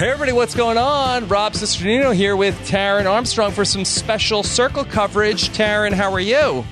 Hey everybody, what's going on? Rob Cesternino here with Taran Armstrong for some special circle coverage. Taran, how are you?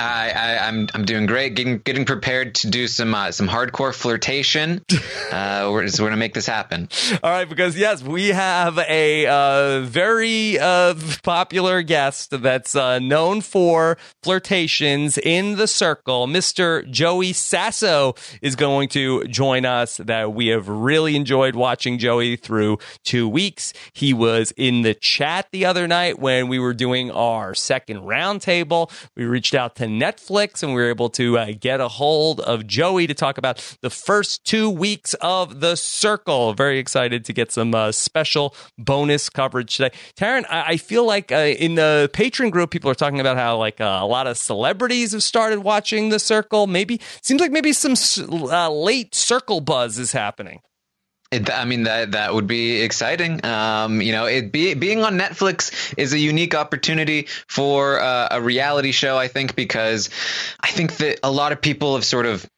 I, I, I'm I'm doing great. Getting getting prepared to do some uh, some hardcore flirtation. Uh, we're, we're gonna make this happen. All right, because yes, we have a uh, very uh, popular guest that's uh, known for flirtations in the circle. Mr. Joey Sasso is going to join us. That we have really enjoyed watching Joey through two weeks. He was in the chat the other night when we were doing our second roundtable. We reached out to Netflix and we were able to uh, get a hold of Joey to talk about the first two weeks of The Circle. Very excited to get some uh, special bonus coverage today. Taran, I, I feel like uh, in the Patreon group, people are talking about how like uh, a lot of celebrities have started watching The Circle. Maybe seems like maybe some uh, late Circle buzz is happening. It, I mean that that would be exciting. Um, you know, it be, being on Netflix is a unique opportunity for uh, a reality show. I think because I think that a lot of people have sort of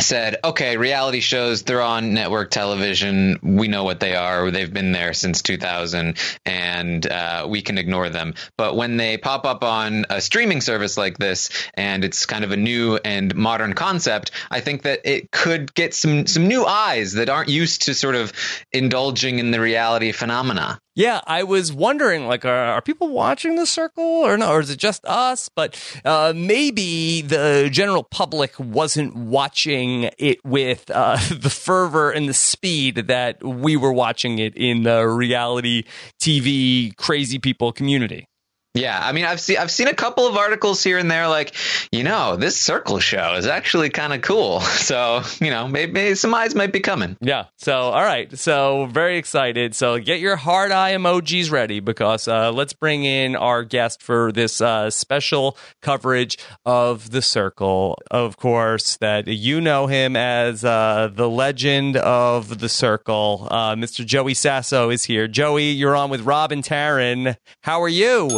said, okay, reality shows, they're on network television. We know what they are. They've been there since 2000 and uh, we can ignore them. But when they pop up on a streaming service like this and it's kind of a new and modern concept, I think that it could get some, some new eyes that aren't used to sort of indulging in the reality phenomena. Yeah, I was wondering, like, are, are people watching the circle or no, or is it just us? But uh, maybe the general public wasn't watching it with uh, the fervor and the speed that we were watching it in the reality TV crazy people community. Yeah, I mean, I've seen I've seen a couple of articles here and there, like you know, this circle show is actually kind of cool. So you know, maybe, maybe, some eyes might be coming. Yeah. So all right. So very excited. So get your heart eye emojis ready because uh, let's bring in our guest for this uh, special coverage of the circle. Of course, that you know him as uh, the legend of the circle. Uh, Mr. Joey Sasso is here. Joey, you're on with Rob and Taran. How are you?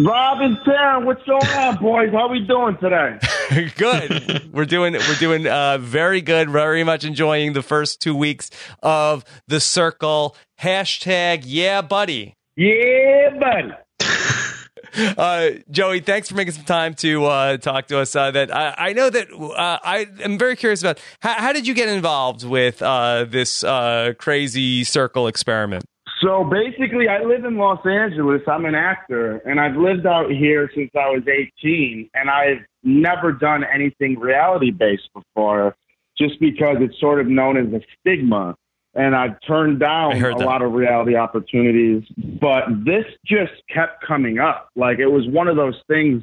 Rob and Sam, what's going on, boys? How are we doing today? good. we're doing we're doing uh, very good. Very much enjoying the first two weeks of the circle. Hashtag yeah, buddy. Yeah, buddy. Uh, Joey, thanks for making some time to uh, talk to us. Uh, that I, I, know that uh, I am very curious about how, how, did you get involved with uh, this uh, crazy circle experiment? So basically, I live in Los Angeles. I'm an actor, and I've lived out here since I was 18, and I've never done anything reality based before, just because it's sort of known as a stigma. And I've turned down a lot of reality opportunities, but this just kept coming up. Like it was one of those things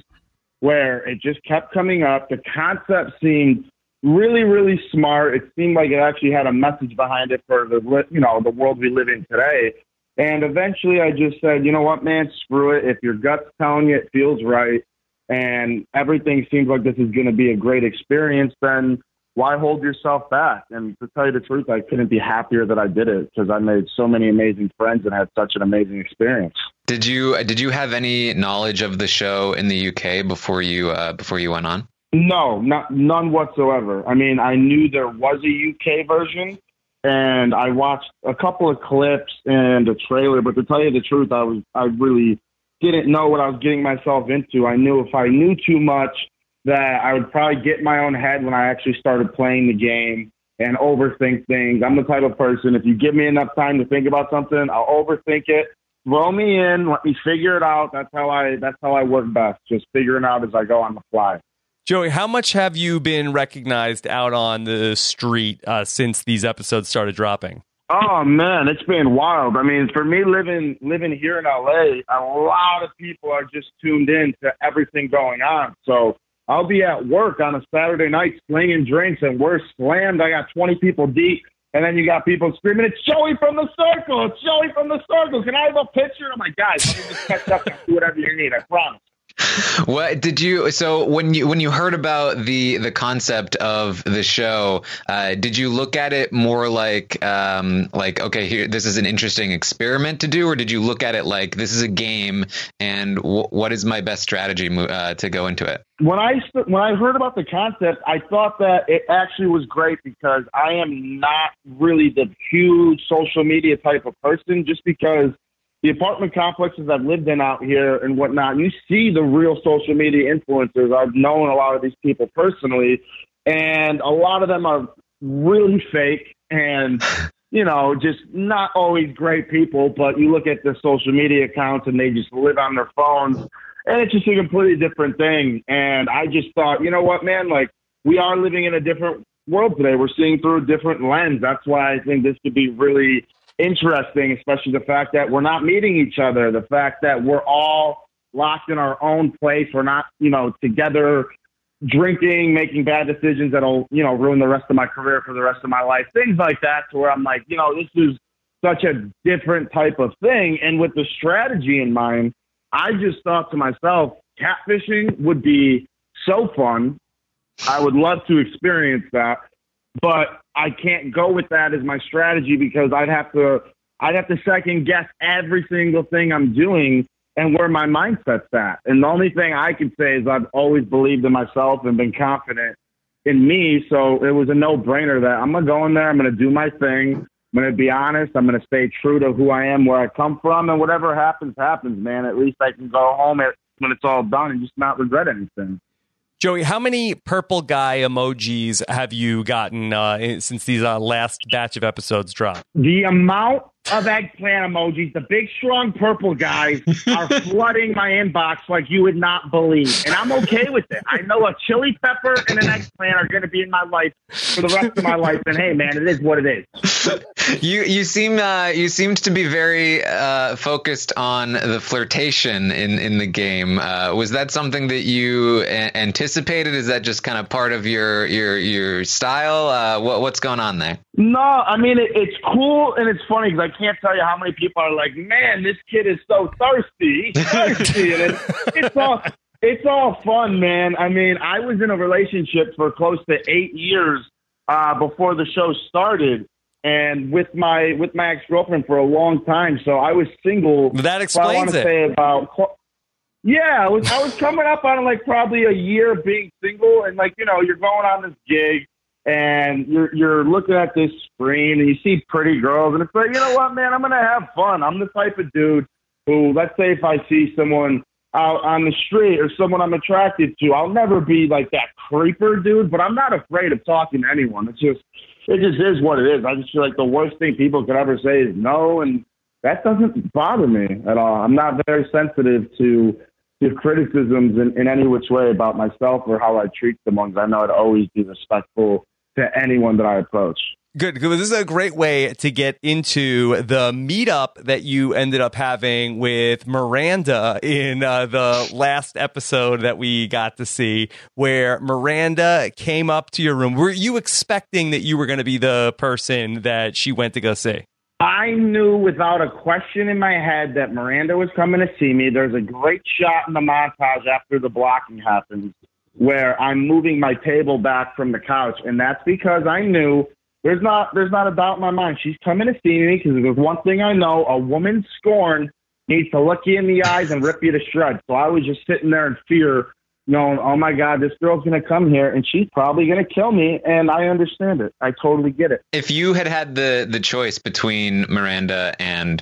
where it just kept coming up. The concept seemed really, really smart. It seemed like it actually had a message behind it for the you know the world we live in today. And eventually I just said, you know what, man, screw it. If your gut's telling you it feels right and everything seems like this is going to be a great experience, then why hold yourself back? And to tell you the truth, I couldn't be happier that I did it because I made so many amazing friends and had such an amazing experience. Did you did you have any knowledge of the show in the UK before you uh, before you went on? No, not none whatsoever. I mean, I knew there was a UK version, and I watched a couple of clips and a trailer. But to tell you the truth, I was I really didn't know what I was getting myself into. I knew if I knew too much that I would probably get my own head when I actually started playing the game and overthink things. I'm the type of person if you give me enough time to think about something, I'll overthink it. Throw me in, let me figure it out. That's how I that's how I work best. Just figuring out as I go on the fly. Joey, how much have you been recognized out on the street uh, since these episodes started dropping? Oh man, it's been wild. I mean, for me living living here in LA, a lot of people are just tuned in to everything going on. So I'll be at work on a Saturday night slinging drinks, and we're slammed. I got 20 people deep, and then you got people screaming, "It's Joey from the Circle! It's Joey from the Circle! Can I have a picture?" I'm like, guys, just catch up and do whatever you need. I promise. what did you? So when you when you heard about the the concept of the show, uh, did you look at it more like um, like okay, here this is an interesting experiment to do, or did you look at it like this is a game and w- what is my best strategy uh, to go into it? When I when I heard about the concept, I thought that it actually was great because I am not really the huge social media type of person, just because the apartment complexes I've lived in out here and whatnot, you see the real social media influencers. I've known a lot of these people personally, and a lot of them are really fake and, you know, just not always great people. But you look at the social media accounts and they just live on their phones, and it's just a completely different thing. And I just thought, you know what, man, like we are living in a different world today. We're seeing through a different lens. That's why I think this could be really interesting, especially the fact that we're not meeting each other, the fact that we're all locked in our own place. We're not, you know, together drinking, making bad decisions that'll, you know, ruin the rest of my career for the rest of my life. Things like that to where I'm like, you know, this is such a different type of thing. And with the strategy in mind, I just thought to myself, catfishing would be so fun. I would love to experience that but I can't go with that as my strategy because I'd have to I'd have to second guess every single thing I'm doing and where my mindset's at. And the only thing I can say is I've always believed in myself and been confident in me. So it was a no brainer that I'm gonna go in there, I'm gonna do my thing. I'm to be honest. I'm to stay true to who I am, where I come from, and whatever happens, happens, man. At least I can go home when it's all done and just not regret anything. Joey, how many purple guy emojis have you gotten uh, since these uh, last batch of episodes dropped? The amount of eggplant emojis, the big, strong purple guys are flooding my inbox like you would not believe. And I'm okay with it. I know a chili pepper and an eggplant are going to be in my life for the rest of my life. And hey, man, it is what it is. You you seem uh, you seemed to be very uh, focused on the flirtation in in the game. Uh, was that something that you a- anticipated? Is that just kind of part of your your your style? Uh, what what's going on there? No, I mean it, it's cool and it's funny I can't tell you how many people are like, "Man, this kid is so thirsty, thirsty," and it's, it's all it's all fun, man. I mean, I was in a relationship for close to eight years uh, before the show started, and with my with my ex girlfriend for a long time. So I was single. That explains I want to it. say about. Yeah, I was I was coming up on like probably a year of being single, and like you know, you're going on this gig, and you're you're looking at this screen, and you see pretty girls, and it's like, you know what, man, I'm gonna have fun. I'm the type of dude who, let's say, if I see someone out on the street or someone I'm attracted to, I'll never be like that creeper dude, but I'm not afraid of talking to anyone. It's just it just is what it is. I just feel like the worst thing people could ever say is no, and that doesn't bother me at all. I'm not very sensitive to criticisms in, in any which way about myself or how I treat someone. I know I'd always be respectful to anyone that I approach. Good. This is a great way to get into the meetup that you ended up having with Miranda in uh, the last episode that we got to see, where Miranda came up to your room. Were you expecting that you were going to be the person that she went to go see? I knew without a question in my head that Miranda was coming to see me. There's a great shot in the montage after the blocking happens where I'm moving my table back from the couch, and that's because I knew there's not there's not a doubt in my mind. She's coming to see me because there's one thing I know: a woman scorn needs to look you in the eyes and rip you to shreds. So I was just sitting there in fear, knowing, oh my God, this girl's going to come here and she's probably going to kill me. And I understand it. I totally get it. If you had had the the choice between Miranda and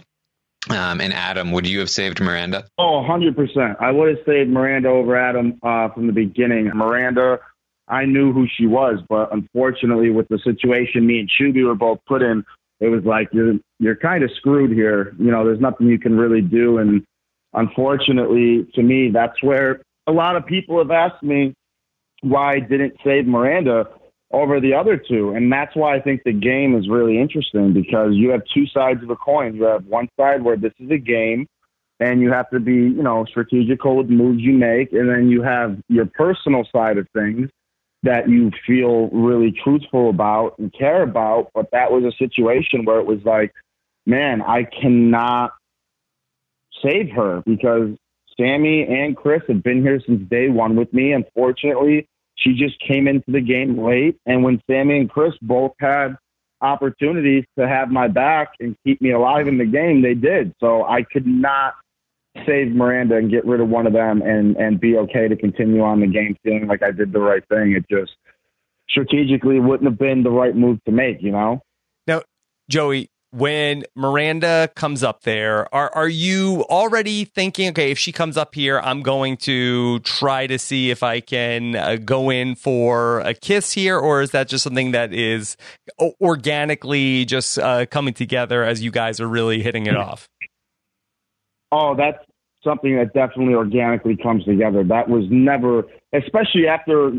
um, and Adam, would you have saved Miranda? Oh, 100%. I would have saved Miranda over Adam uh, from the beginning. Miranda, I knew who she was, but unfortunately, with the situation me and Shuby were both put in, it was like you're you're kind of screwed here. You know, there's nothing you can really do, and unfortunately, to me, that's where a lot of people have asked me why I didn't save Miranda over the other two. And that's why I think the game is really interesting because you have two sides of a coin. You have one side where this is a game and you have to be, you know, strategical with moves you make. And then you have your personal side of things that you feel really truthful about and care about. But that was a situation where it was like, man, I cannot save her because Sammy and Chris have been here since day one with me. Unfortunately, she just came into the game late. And when Sammy and Chris both had opportunities to have my back and keep me alive in the game, they did. So I could not save Miranda and get rid of one of them and and be okay to continue on the game feeling like I did the right thing. It just strategically wouldn't have been the right move to make, you know. Now, Joey, when Miranda comes up there, are are you already thinking, okay, if she comes up here, I'm going to try to see if I can uh, go in for a kiss here, or is that just something that is organically just uh, coming together as you guys are really hitting it off? Oh, that's something that definitely organically comes together. That was never, especially after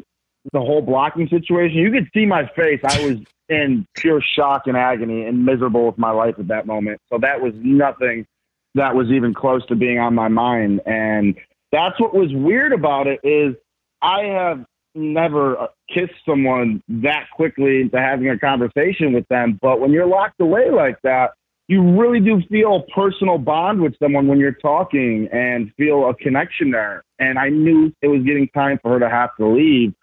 the whole blocking situation. You could see my face. I was in pure shock and agony and miserable with my life at that moment. So that was nothing that was even close to being on my mind. And that's what was weird about it is I have never kissed someone that quickly into having a conversation with them. But when you're locked away like that, you really do feel a personal bond with someone when you're talking and feel a connection there. And I knew it was getting time for her to have to leave.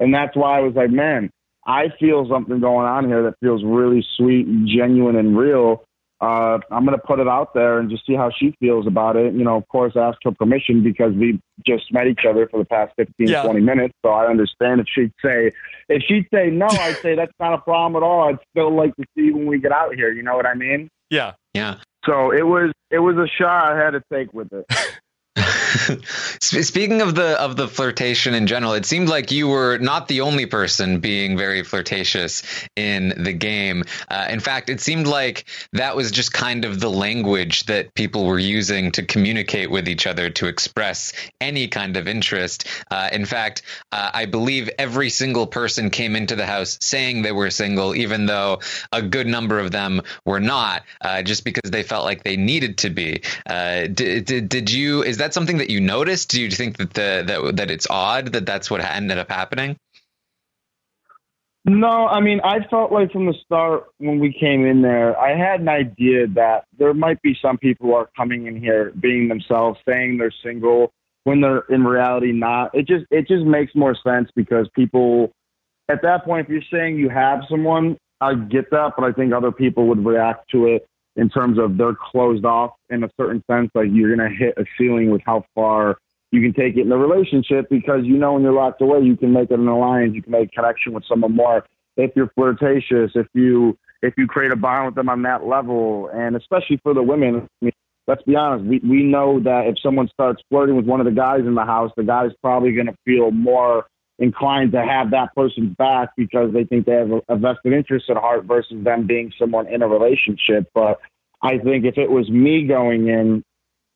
And that's why I was like, man, I feel something going on here that feels really sweet and genuine and real. Uh, I'm going to put it out there and just see how she feels about it. You know, of course, ask her permission because we just met each other for the past 15, yeah. 20 minutes. So I understand if she'd say, if she'd say no, I'd say that's not a problem at all. I'd still like to see when we get out here. You know what I mean? Yeah. Yeah. So it was, it was a shot I had to take with it. Speaking of the of the flirtation in general, it seemed like you were not the only person being very flirtatious in the game. Uh, in fact, it seemed like that was just kind of the language that people were using to communicate with each other to express any kind of interest. Uh, in fact, uh, I believe every single person came into the house saying they were single, even though a good number of them were not, uh, just because they felt like they needed to be. Uh, did, did, did you? Is that something that you noticed? Do you think that the that that it's odd that that's what ended up happening? No, I mean, I felt like from the start when we came in there, I had an idea that there might be some people who are coming in here being themselves, saying they're single when they're in reality not. It just it just makes more sense because people at that point, if you're saying you have someone, I get that, but I think other people would react to it in terms of they're closed off in a certain sense. Like you're going to hit a ceiling with how far you can take it in the relationship because you know when you're locked away, you can make an alliance, you can make a connection with someone more. If you're flirtatious, if you if you create a bond with them on that level, and especially for the women, I mean, let's be honest, we we know that if someone starts flirting with one of the guys in the house, the guy's probably going to feel more inclined to have that person's back because they think they have a, a vested interest at heart versus them being someone in a relationship. But I think if it was me going in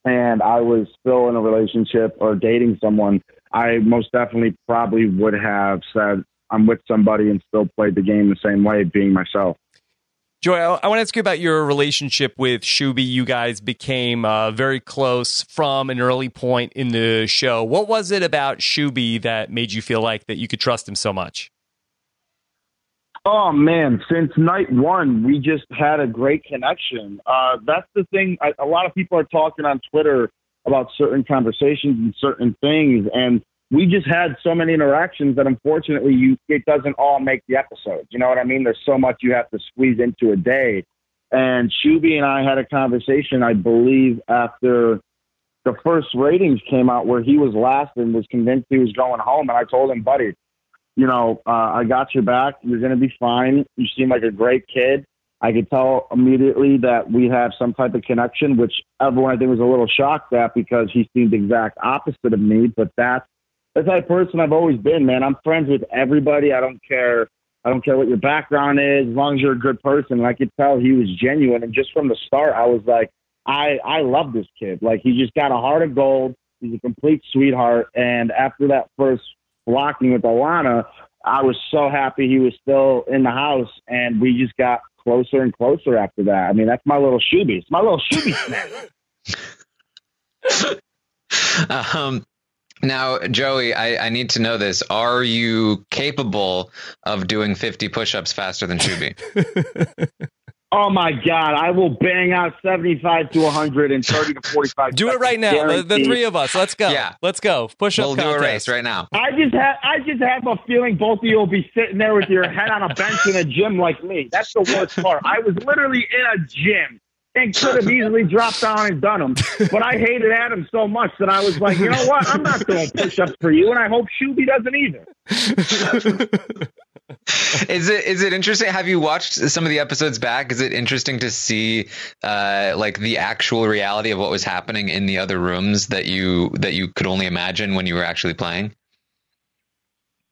and I was still in a relationship or dating someone, I most definitely probably would have said I'm with somebody and still played the game the same way, being myself. Joy, I, I want to ask you about your relationship with Shuby. You guys became uh, very close from an early point in the show. What was it about Shuby that made you feel like that you could trust him so much? Oh man, since night one, we just had a great connection. Uh, that's the thing. I, a lot of people are talking on Twitter about certain conversations and certain things, and we just had so many interactions that unfortunately you it doesn't all make the episode. You know what I mean? There's so much you have to squeeze into a day. And Shuby and I had a conversation, I believe, after the first ratings came out where he was last and was convinced he was going home. And I told him, buddy, you know, uh, I got your back. You're going to be fine. You seem like a great kid. I could tell immediately that we have some type of connection, which everyone I think was a little shocked at because he seemed the exact opposite of me. But that's the type of person I've always been, man. I'm friends with everybody. I don't care. I don't care what your background is, as long as you're a good person. And I could tell he was genuine. And just from the start, I was like, I I love this kid. Like he just got a heart of gold. He's a complete sweetheart. And after that first blocking with Alana, I was so happy he was still in the house, and we just got closer and closer after that. I mean, that's my little Shuby. It's my little Shuby um, now, Joey, I, I, need to know this. Are you capable of doing 50 push ups faster than Shuby? Oh my God! I will bang out seventy-five to one hundred and thirty to forty-five. Do it right now. The, the, three of us. Let's go. Yeah. Let's go. Push we'll up. do contest. a race right now. I just have I just have a feeling both of you will be sitting there with your head on a bench in a gym like me. That's the worst part. I was literally in a gym and could have easily dropped down and done them, but I hated Adam so much that I was like, you know what? I'm not doing push-ups for you, and I hope Shuby doesn't either. is it is it interesting? Have you watched some of the episodes back? Is it interesting to see uh, like the actual reality of what was happening in the other rooms that you that you could only imagine when you were actually playing?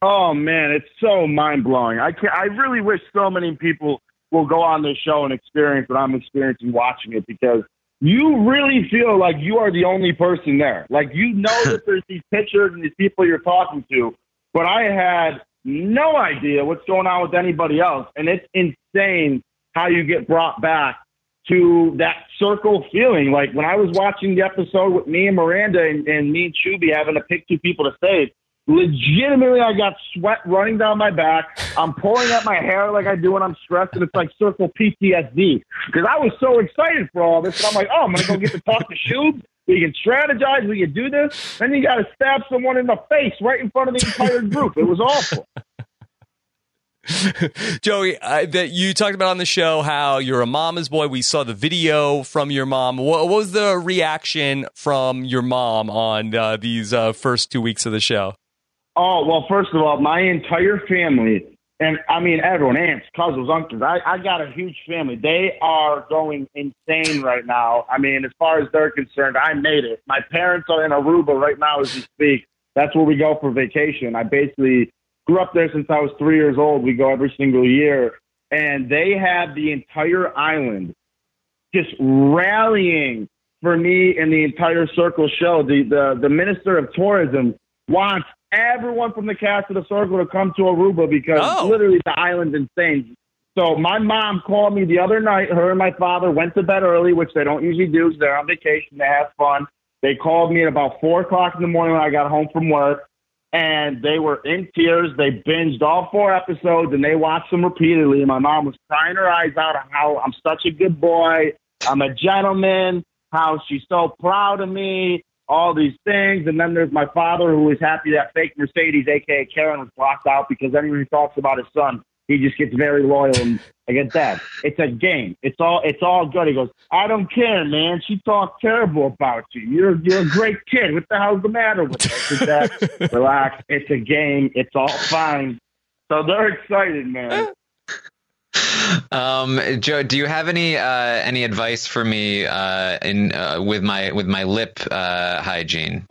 Oh man, it's so mind blowing. I can I really wish so many people will go on this show and experience what I'm experiencing watching it because you really feel like you are the only person there. Like you know that there's these pictures and these people you're talking to, but I had no idea what's going on with anybody else. And it's insane how you get brought back to that circle feeling. Like when I was watching the episode with me and Miranda and, and me and Shuby having to pick two people to save, legitimately I got sweat running down my back. I'm pulling at my hair like I do when I'm stressed, and it's like circle PTSD. Because I was so excited for all this. And I'm like, oh, I'm to go get to talk to Shub. We can strategize. We can do this. Then you got to stab someone in the face right in front of the entire group. It was awful. Joey, uh, that you talked about on the show how you're a mama's boy. We saw the video from your mom. What, what was the reaction from your mom on uh, these uh, first two weeks of the show? Oh well, first of all, my entire family, and I mean everyone, aunts, cousins, uncles. I, I got a huge family. They are going insane right now. I mean, as far as they're concerned, I made it. My parents are in Aruba right now as we speak. That's where we go for vacation. I basically grew up there since I was three years old. We go every single year, and they have the entire island just rallying for me and the entire circle show. The the the minister of tourism wants everyone from the cast of the circle to come to Aruba because Oh. literally the island's insane. So my mom called me the other night. Her and my father went to bed early, which they don't usually do. 'cause They're on vacation. They have fun. They called me at about four o'clock in the morning when I got home from work, and they were in tears. They binged all four episodes and they watched them repeatedly. And my mom was crying her eyes out on how I'm such a good boy. I'm a gentleman. How she's so proud of me all these things. And then there's my father who is happy that fake Mercedes, aka Karyn, was blocked out because anyone who talks about his son, he just gets very loyal and I get that. It's a game. It's all it's all good. He goes, I don't care, man. She talked terrible about you. You're you're a great kid. What the hell's the matter with you? Dad, relax. It's a game. It's all fine. So they're excited, man. Um, Joe, do you have any uh, any advice for me uh, in uh, with my with my lip uh, hygiene?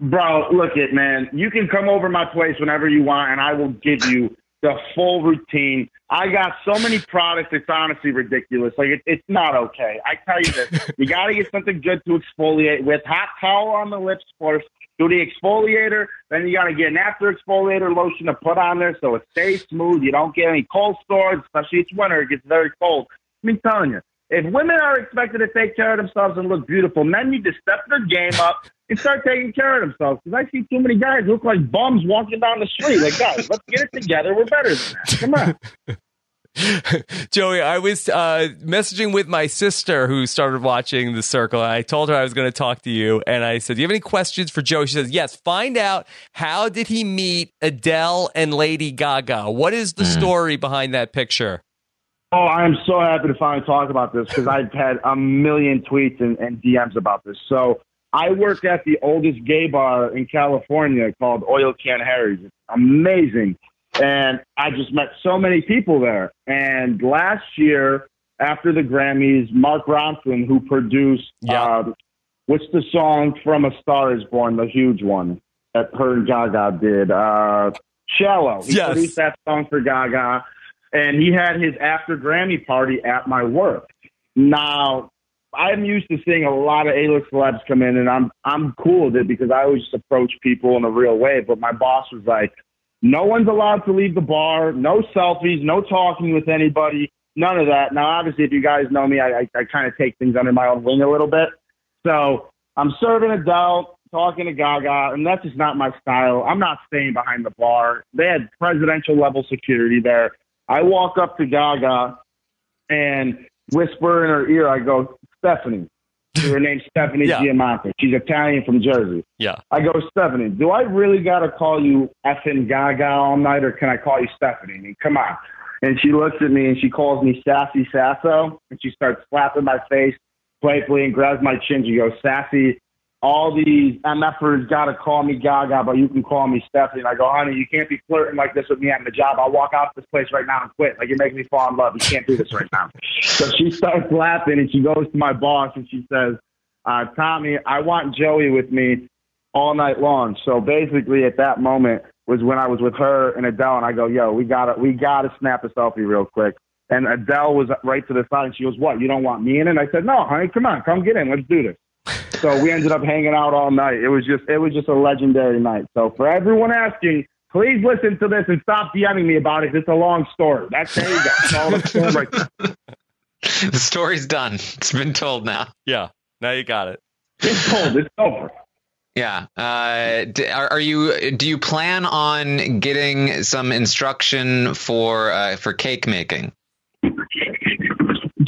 Bro, look it, man. You can come over my place whenever you want, and I will give you the full routine. I got so many products; it's honestly ridiculous. Like it, it's not okay. I tell you this: you got to get something good to exfoliate with. Hot towel on the lips first. Do the exfoliator, then you got to get an after exfoliator lotion to put on there so it stays smooth. You don't get any cold sores, especially it's winter; it gets very cold. I'm telling you, if women are expected to take care of themselves and look beautiful, men need to step their game up and start taking care of themselves. Because I see too many guys look like bums walking down the street. Like, guys, let's get it together. We're better than that. Come on. Joey, I was uh, messaging with my sister who started watching The Circle. And I told her I was going to talk to you, and I said, "Do you have any questions for Joey?" She says, "Yes." Find out how did he meet Adele and Lady Gaga? What is the story behind that picture? Oh, I'm so happy to finally talk about this because I've had a million tweets and, and DMs about this. So I work at the oldest gay bar in California called Oil Can Harry's. It's amazing. And I just met so many people there. And last year, after the Grammys, Mark Ronson, who produced, Yeah. uh, what's the song from A Star is Born, the huge one that her and Gaga did? Uh, Shallow. He Yes. produced that song for Gaga and he had his after Grammy party at my work. Now, I'm used to seeing a lot of A-list celebs come in, and I'm I'm cool with it because I always just approach people in a real way. But my boss was like, "No one's allowed to leave the bar. No selfies. No talking with anybody. None of that." Now, obviously, if you guys know me, I I, I kind of take things under my own wing a little bit. So I'm serving Adele, talking to Gaga, and that's just not my style. I'm not staying behind the bar. They had presidential level security there. I walk up to Gaga, and whisper in her ear. I go, Stephanie. Her name's Stephanie Yeah. Germanotta. She's Italian from Jersey. Yeah. I go, Stephanie, do I really got to call you effing Gaga all night, or can I call you Stephanie? I mean, come on. And she looks at me and she calls me Sassy Sasso, and she starts slapping my face playfully and grabs my chin. She goes, Sassy, all these MFers got to call me Gaga, but you can call me Stephanie. And I go, honey, you can't be flirting like this with me at the job. I'll walk out this place right now and quit. Like, you're making me fall in love. You can't do this right now. so she starts laughing and she goes to my boss and she says, uh, Tommy, I want Joey with me all night long. So basically, at that moment was when I was with her and Adele, and I go, "Yo, we gotta, we gotta snap a selfie real quick." And Adele was right to the side, and she goes, "What? You don't want me in?" it?" And I said, "No, honey, come on, come get in, let's do this." So we ended up hanging out all night. It was just, it was just a legendary night. So for everyone asking, please listen to this and stop DMing me about it. It's a long story. That's there you go. That's all the story right there. the story's done. It's been told now. Yeah. Now you got it. It's told. It's over. Yeah. Uh, are, are you? Do you plan on getting some instruction for uh, for cake making?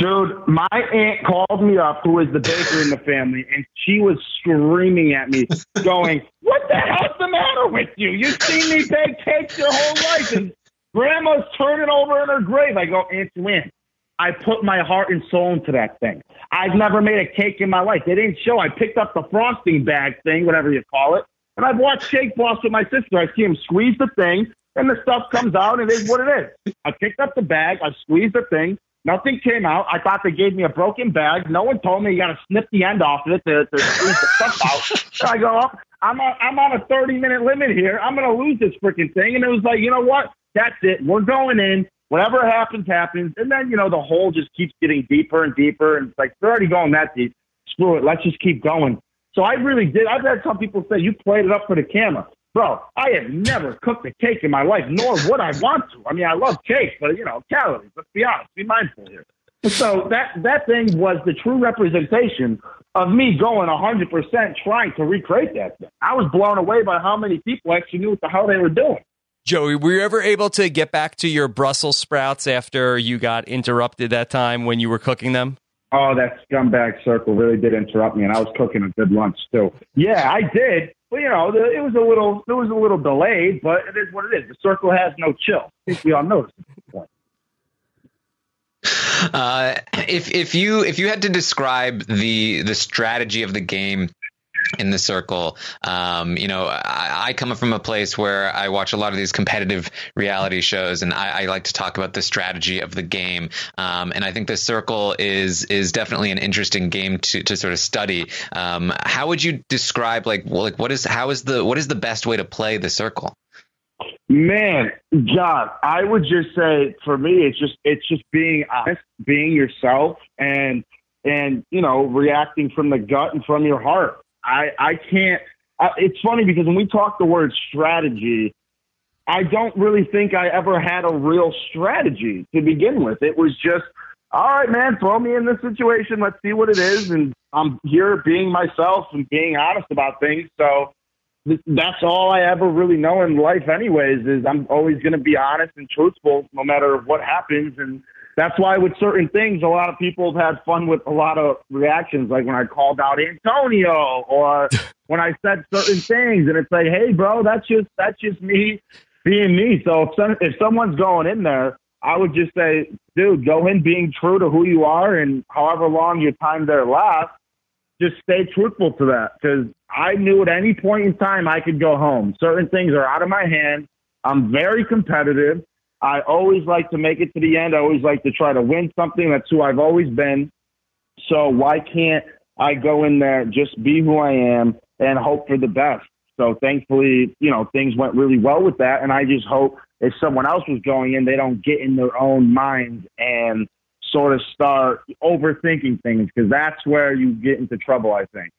Dude, my aunt called me up, who is the baker in the family, and she was screaming at me, going, What the hell's the matter with you? You've seen me bake cakes your whole life, and grandma's turning over in her grave. I go, Aunt Lynn, I put my heart and soul into that thing. I've never made a cake in my life. They didn't show. I picked up the frosting bag thing, whatever you call it, and I've watched Cake Boss with my sister. I see him squeeze the thing, and the stuff comes out, and it is what it is. I picked up the bag, I squeezed the thing, Nothing came out. I thought they gave me a broken bag. No one told me you got to snip the end off of it to, to squeeze the stuff out. So I go up. I'm on, I'm on a 30 minute limit here. I'm going to lose this freaking thing. And it was like, you know what? That's it. We're going in. Whatever happens, happens. And then, you know, the hole just keeps getting deeper and deeper. And it's like, they're already going that deep. Screw it. Let's just keep going. So I really did. I've had some people say, you played it up for the camera. Bro, I have never cooked a cake in my life, nor would I want to. I mean, I love cake, but you know, calories. Let's be honest. Be mindful here. So that that thing was the true representation of me going 100% trying to recreate that thing. I was blown away by how many people actually knew what the hell they were doing. Joey, were you ever able to get back to your Brussels sprouts after you got interrupted that time when you were cooking them? Oh, that scumbag circle really did interrupt me, and I was cooking a good lunch too. Yeah, I did. But you know, the, it was a little, it was a little delayed, but it is what it is. The circle has no chill. I think we all know this. Uh, if if you if you had to describe the the strategy of the game in the circle, um, you know, I, I come from a place where I watch a lot of these competitive reality shows, and I, I like to talk about the strategy of the game. Um, and I think the circle is is definitely an interesting game to, to sort of study. Um, how would you describe like well, like what is how is the what is the best way to play the circle? Man, John, I would just say for me, it's just it's just being honest, being yourself, and and you know reacting from the gut and from your heart. I I can't. I, it's funny because when we talk the word strategy, I don't really think I ever had a real strategy to begin with. It was just, all right, man, throw me in this situation. Let's see what it is, and I'm here being myself and being honest about things. So that's all I ever really know in life, anyways. Is I'm always going to be honest and truthful, no matter what happens, and that's why with certain things, a lot of people have had fun with a lot of reactions, like when I called out Antonio or when I said certain things, and it's like, hey, bro, that's just that's just me being me. So if some, if someone's going in there, I would just say, dude, go in being true to who you are, and however long your time there lasts, just stay truthful to that because I knew at any point in time I could go home. Certain things are out of my hands. I'm very competitive. I always like to make it to the end. I always like to try to win something. That's who I've always been. So why can't I go in there, just be who I am, and hope for the best? So thankfully, you know, things went really well with that. And I just hope if someone else was going in, they don't get in their own minds and sort of start overthinking things because that's where you get into trouble, I think.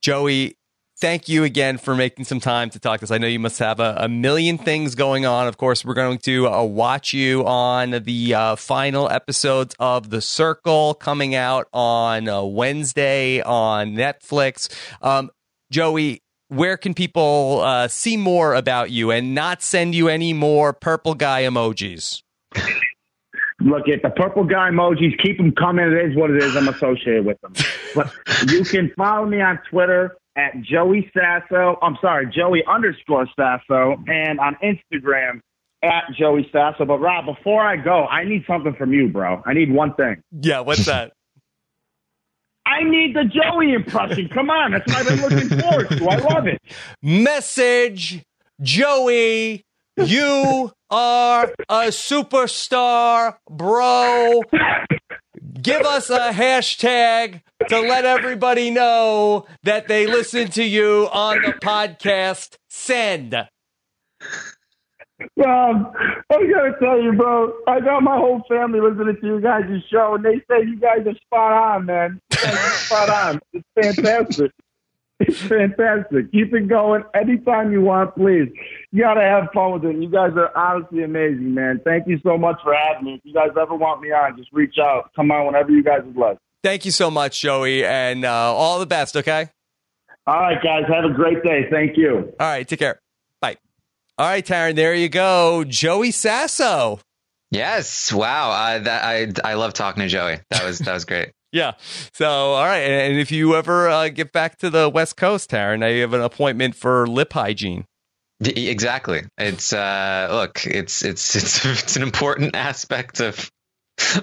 Joey, thank you again for making some time to talk to us. I know you must have a, a million things going on. Of course, we're going to uh, watch you on the uh, final episodes of The Circle coming out on uh, Wednesday on Netflix. Um, Joey, where can people uh, see more about you and not send you any more purple guy emojis? look at the purple guy emojis. Keep them coming. It is what it is. I'm associated with them. But you can follow me on Twitter at Joey Sasso. I'm sorry, Joey underscore Sasso, and on Instagram at Joey Sasso. But Rob, before I go, I need something from you, bro. I need one thing. Yeah, what's that? I need the Joey impression. Come on, that's what I've been looking forward to. I love it. Message, Joey. You are a superstar, bro. Give us a hashtag to let everybody know that they listen to you on the podcast. Send. Um, Rob, I gotta tell you, bro. I got my whole family listening to you guys' show, and they say you guys are spot on, man. Spot on. It's fantastic. It's fantastic. Keep it going anytime you want, please. You gotta have fun with it. You guys are honestly amazing, man. Thank you so much for having me. If you guys ever want me on, just reach out. Come on whenever you guys would like. Thank you so much, Joey, and uh, all the best, okay? All right, guys. Have a great day. Thank you. All right, take care. Bye. All right, Taran, there you go. Joey Sasso. Yes. Wow. Uh, that I I love talking to Joey. That was that was great. Yeah. So, all right. And if you ever uh, get back to the West Coast, Taran, I have an appointment for lip hygiene. Exactly. It's uh look, it's it's it's it's an important aspect of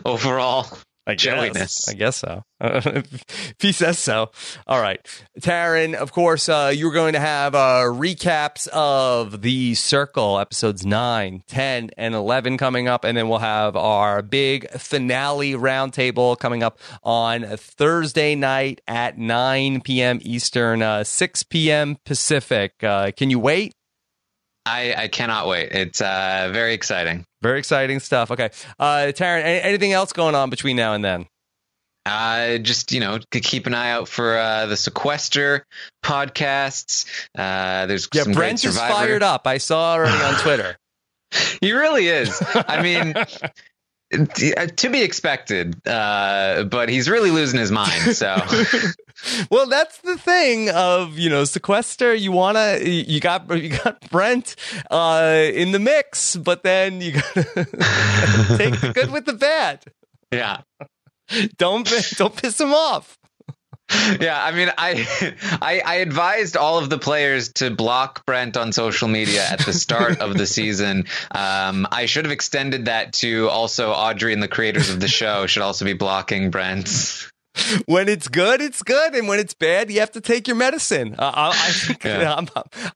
overall I guess. I guess so. if he says so. All right. Taran, of course, uh, you're going to have uh, recaps of The Circle, episodes 9, 10, and 11 coming up. And then we'll have our big finale roundtable coming up on Thursday night at 9 p.m. Eastern, uh, 6 p.m. Pacific. Uh, can you wait? I, I cannot wait. It's uh, very exciting. Very exciting stuff. Okay. Uh, Taran, any, anything else going on between now and then? Uh, just you know, to keep an eye out for uh, the sequester podcasts. Uh, there's Yeah, some Brent is fired up. I saw already on Twitter. He really is. I mean, to be expected, uh, but he's really losing his mind. So well, that's the thing of you know sequester. You wanna you got you got Brent uh, in the mix, but then you gotta take the good with the bad. yeah. Don't don't piss him off. Yeah, I mean, I, I I advised all of the players to block Brent on social media at the start of the season. Um, I should have extended that to also Audrey and the creators of the show should also be blocking Brent. When it's good, it's good, and when it's bad, you have to take your medicine. Uh, I, I Yeah. I'm,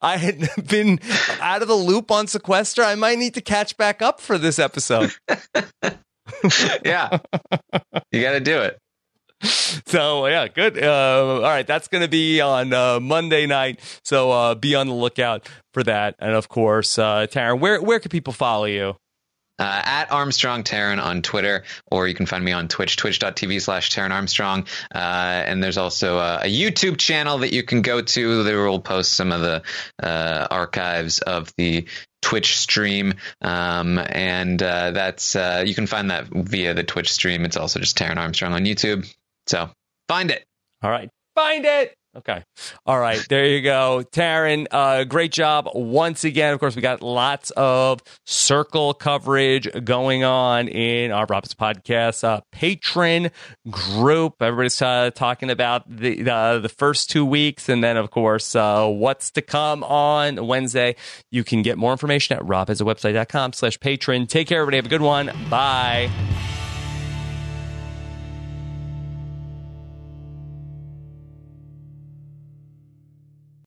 I had been out of the loop on sequester. I might need to catch back up for this episode. yeah, you got to do it. So yeah, good. Uh, all right, that's going to be on uh, Monday night. So uh, be on the lookout for that. And of course, uh, Taran, where where can people follow you? Uh, at Armstrong Taran on Twitter, or you can find me on Twitch, twitch.tv slash Taran Armstrong. Uh, and there's also a, a YouTube channel that you can go to. There will post some of the uh, archives of the Twitch stream. Um, and uh, that's, uh, you can find that via the Twitch stream. It's also just Taran Armstrong on YouTube. So find it. All right, find it. Okay. All right. There you go. Taran, uh, great job once again. Of course, we got lots of circle coverage going on in our Roberts podcast uh, Patreon group. Everybody's uh, talking about the, uh, the first two weeks. And then, of course, uh, what's to come on Wednesday. You can get more information at robhasawebsite.com slash patreon. Take care, everybody. Have a good one. Bye.